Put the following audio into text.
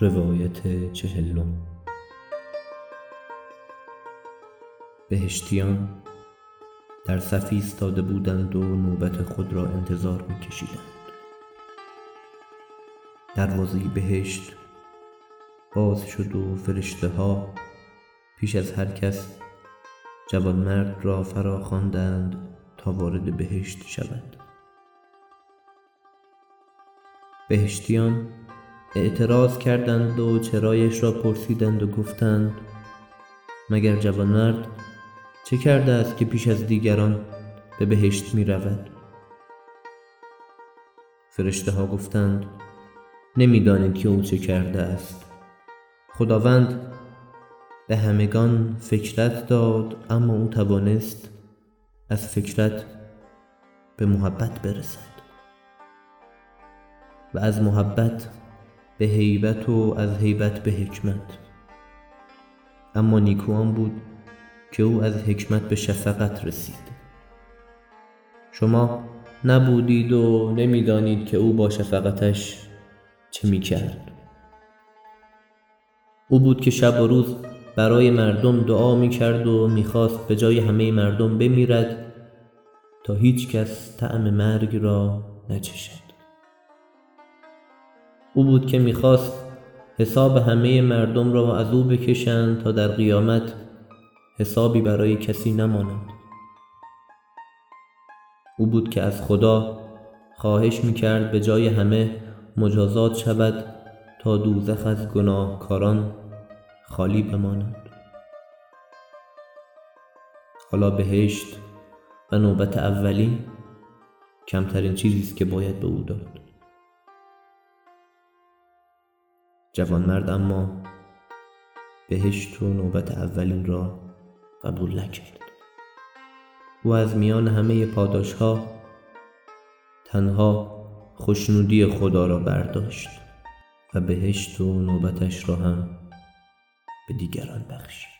روایت چهلم. بهشتیان در صف ایستاده بودند و نوبت خود را انتظار میکشیدند. دروازه بهشت باز شد و فرشته ها پیش از هر کس جوانمرد را فراخواندند تا وارد بهشت شود بهشتیان اعتراض کردند و چرایش را پرسیدند و گفتند مگر جوانمرد چه کرده است که پیش از دیگران به بهشت می رود؟ فرشته ها گفتند نمی‌دانید که او چه کرده است خداوند به همگان فکرت داد اما او توانست از فکرت به محبت برسد و از محبت به هیبت و از هیبت به حکمت. اما نیکو بود که او از حکمت به شفقت رسید. شما نبودید و نمی‌دانید که او با شفقتش چه می کرد او بود که شب و روز برای مردم دعا می کرد و می‌خواست به جای همه مردم بمیرد تا هیچ کس طعم مرگ را نچشد. او بود که می‌خواست حساب همه مردم را از او بکشند تا در قیامت حسابی برای کسی نماند. او بود که از خدا خواهش می‌کرد به جای همه مجازات شود تا دوزخ از گناهکاران خالی بماند. حالا بهشت و نوبت اولین کمترین چیزی است که باید به او داد. جوانمرد اما بهشت و نوبت اولین را قبول نکرد. او از میان همه پاداشها تنها خوشنودی خدا را برداشت و بهشت و نوبتش را هم به دیگران بخشید.